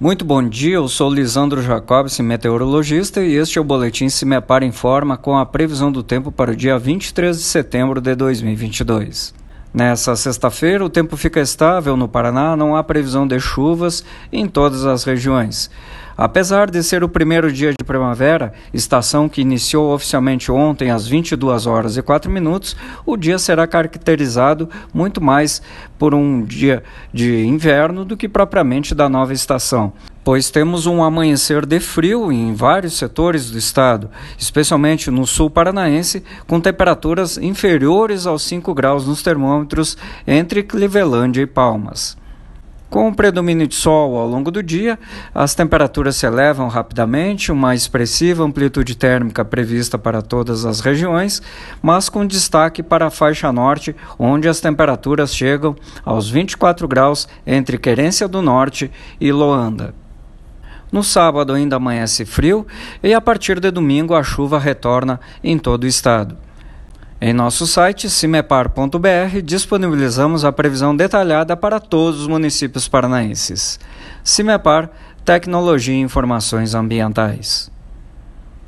Muito bom dia, eu sou Lisandro Jacobs, meteorologista, e este é o Boletim Se Me Para Informa com a previsão do tempo para o dia 23 de setembro de 2022. Nessa sexta-feira, o tempo fica estável no Paraná, não há previsão de chuvas em todas as regiões. Apesar de ser o primeiro dia de primavera, estação que iniciou oficialmente ontem às 22 horas e 4 minutos, o dia será caracterizado muito mais por um dia de inverno do que propriamente da nova estação pois temos um amanhecer de frio em vários setores do estado, especialmente no sul paranaense, com temperaturas inferiores aos 5 graus nos termômetros entre Cleveland e Palmas. Com o predomínio de sol ao longo do dia, as temperaturas se elevam rapidamente, uma expressiva amplitude térmica prevista para todas as regiões, mas com destaque para a faixa norte, onde as temperaturas chegam aos 24 graus entre Querência do Norte e Loanda. No sábado ainda amanhece frio e a partir de domingo a chuva retorna em todo o estado. Em nosso site cimepar.br disponibilizamos a previsão detalhada para todos os municípios paranaenses. Cimepar, Tecnologia e Informações Ambientais.